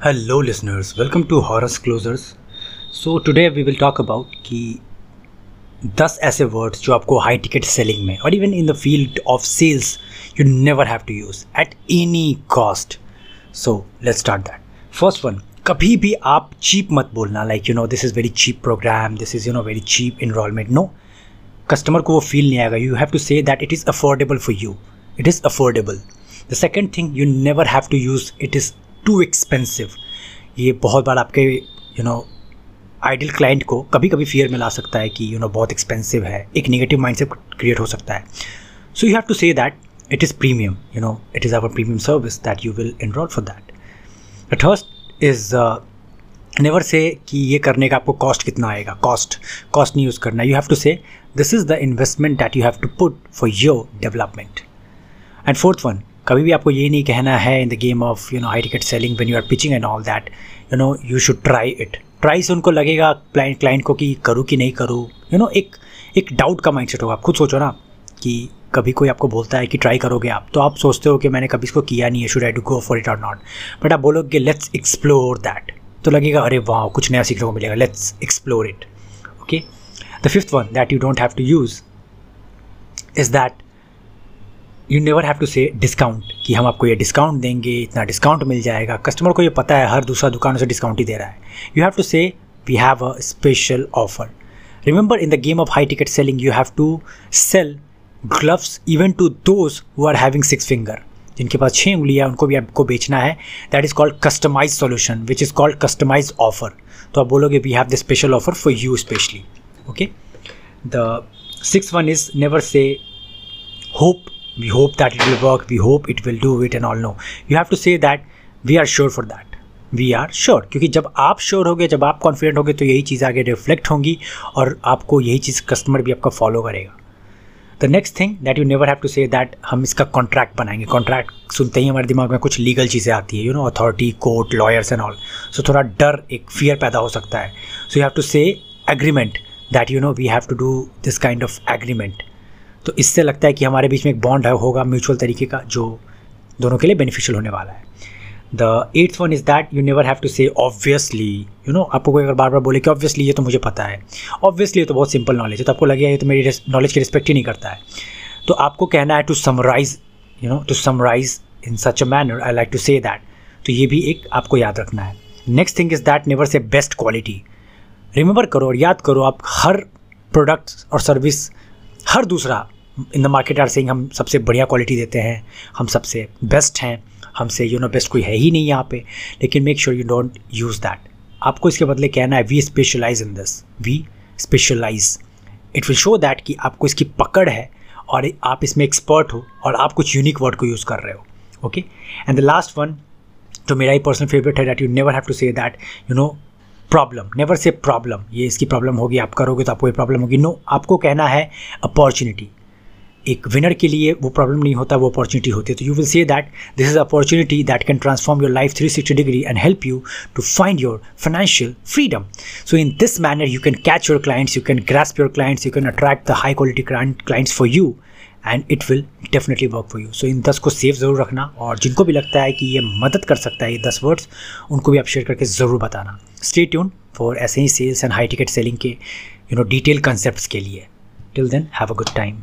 Hello, listeners. Welcome to Horus Closers. So today we will talk about कि 10 ऐसे words जो आपको high ticket selling में और even in the field of sales you never have to use at any cost so let's start that first one कभी भी आप cheap मत बोलना like you know this is very cheap program this is you know very cheap enrollment no customer को वो feel नहीं आएगा. You have to say that it is affordable for you it is affordable the second thing you never have to use it is too expensive ये बहुत बार आपके you know ideal client को कभी कभी फियर में ला सकता है कि यू you नो know, बहुत एक्सपेंसिव है। एक नेगेटिव माइंडसेट क्रिएट हो सकता है। So you have to say that it is premium you know it is our premium service that you will enroll for that third is never say कि ये करने का आपको कॉस्ट कितना आएगा। कॉस्ट कॉस्ट नहीं यूज़ करना। You have to say this is the investment that you have to put for your development and fourth one कभी भी आपको ये नहीं कहना है in the game of you know high ticket selling when you are pitching and all that you know you should try it try से उनको लगेगा क्लाइंट क्लाइंट को कि करूँ कि नहीं करूँ। यू नो एक एक डाउट का माइंड सेट होगा। आप खुद सोचो ना कि कभी कोई आपको बोलता है कि ट्राई करोगे आप तो आप सोचते हो कि मैंने कभी इसको किया नहीं है should I do go for it और नॉट बट आप बोलोगे लेट्स एक्सप्लोर दैट तो लगेगा, अरे वाह, कुछ नया सीखने को मिलेगा। Let's explore it okay the fifth one that you don't have to use is that you never have to say discount कि हम आपको ये डिस्काउंट देंगे, इतना डिस्काउंट मिल जाएगा। कस्टमर को ये पता है, हर दूसरा दुकान से डिस्काउंट ही दे रहा है। You have to say we have a special offer remember in the game of high ticket selling you have to sell gloves even to those who are having six finger जिनके पास छः उंगलियाँ उनको भी आपको बेचना है। That is called customize solution which is called customize offer तो आप बोलोगे we have the special offer for you specially okay the six one is never say hope we hope that it will work. We hope it will do it and all. No. You have to say that we are sure for that. We are sure क्योंकि जब आप sure होगे जब आप confident होगे तो यही चीज़ आगे रिफ्लेक्ट होंगी और आपको यही चीज़ कस्टमर भी आपका फॉलो करेगा the next thing that you never have to say that हम इसका कॉन्ट्रैक्ट बनाएँगे कॉन्ट्रैक्ट सुनते ही हमारे दिमाग में कुछ लीगल चीज़ें आती है you know authority court lawyers and all so थोड़ा डर एक फियर पैदा हो सकता है so you have to say agreement that you know we have to do this kind of agreement तो इससे लगता है कि हमारे बीच में एक बॉन्ड है होगा म्यूचुअल तरीके का, जो दोनों के लिए बेनिफिशियल होने वाला है। The eighth one is that you never have to say obviously you know आपको कोई अगर बार बार बोले कि ऑब्वियसली ये तो मुझे पता है। ऑब्वियसली ये तो बहुत सिंपल नॉलेज है तो आपको लगेगा ये तो मेरी नॉलेज की रिस्पेक्ट ही नहीं करता है। तो आपको कहना है to summarize you know to summarize in such a manner I like to say that तो ये भी एक आपको याद रखना है। Next thing is that never say best quality remember करो और याद करो आप हर प्रोडक्ट और सर्विस हर दूसरा in the market are saying हम सबसे बढ़िया क्वालिटी देते हैं हम सबसे बेस्ट हैं हमसे यू नो बेस्ट कोई है ही नहीं यहाँ पे। लेकिन make sure you don't use that आपको इसके बदले कहना है we specialize in this we specialize it will show that कि आपको इसकी पकड़ है और आप इसमें एक्सपर्ट हो और आप कुछ यूनिक वर्ड को यूज़ कर रहे हो। Okay and the last one जो मेरा ही पर्सनल फेवरेट है that you never have to say that you know problem never say problem ये इसकी प्रॉब्लम होगी आप करोगे तो आपको ये प्रॉब्लम होगी। नो no, आपको कहना है अपॉर्चुनिटी एक विनर के लिए वो प्रॉब्लम नहीं होता, वो अपॉर्चुनिटी होती है। तो you will say that this is opportunity that can transform your life three sixty degree and help you to find your financial freedom so in this manner you can catch your clients you can grasp your clients you can attract the high quality clients for you and it will definitely work for you so in दस को save ज़रूर रखना और जिनको भी लगता है कि ये मदद कर सकता है ये दस वर्ड्स उनको भी आप शेयर करके ज़रूर बताना। स्टे ट्यून फॉर ऐसे ही sales and high ticket selling के यू नो डिटेल कंसेप्ट के लिए। Till then have a good time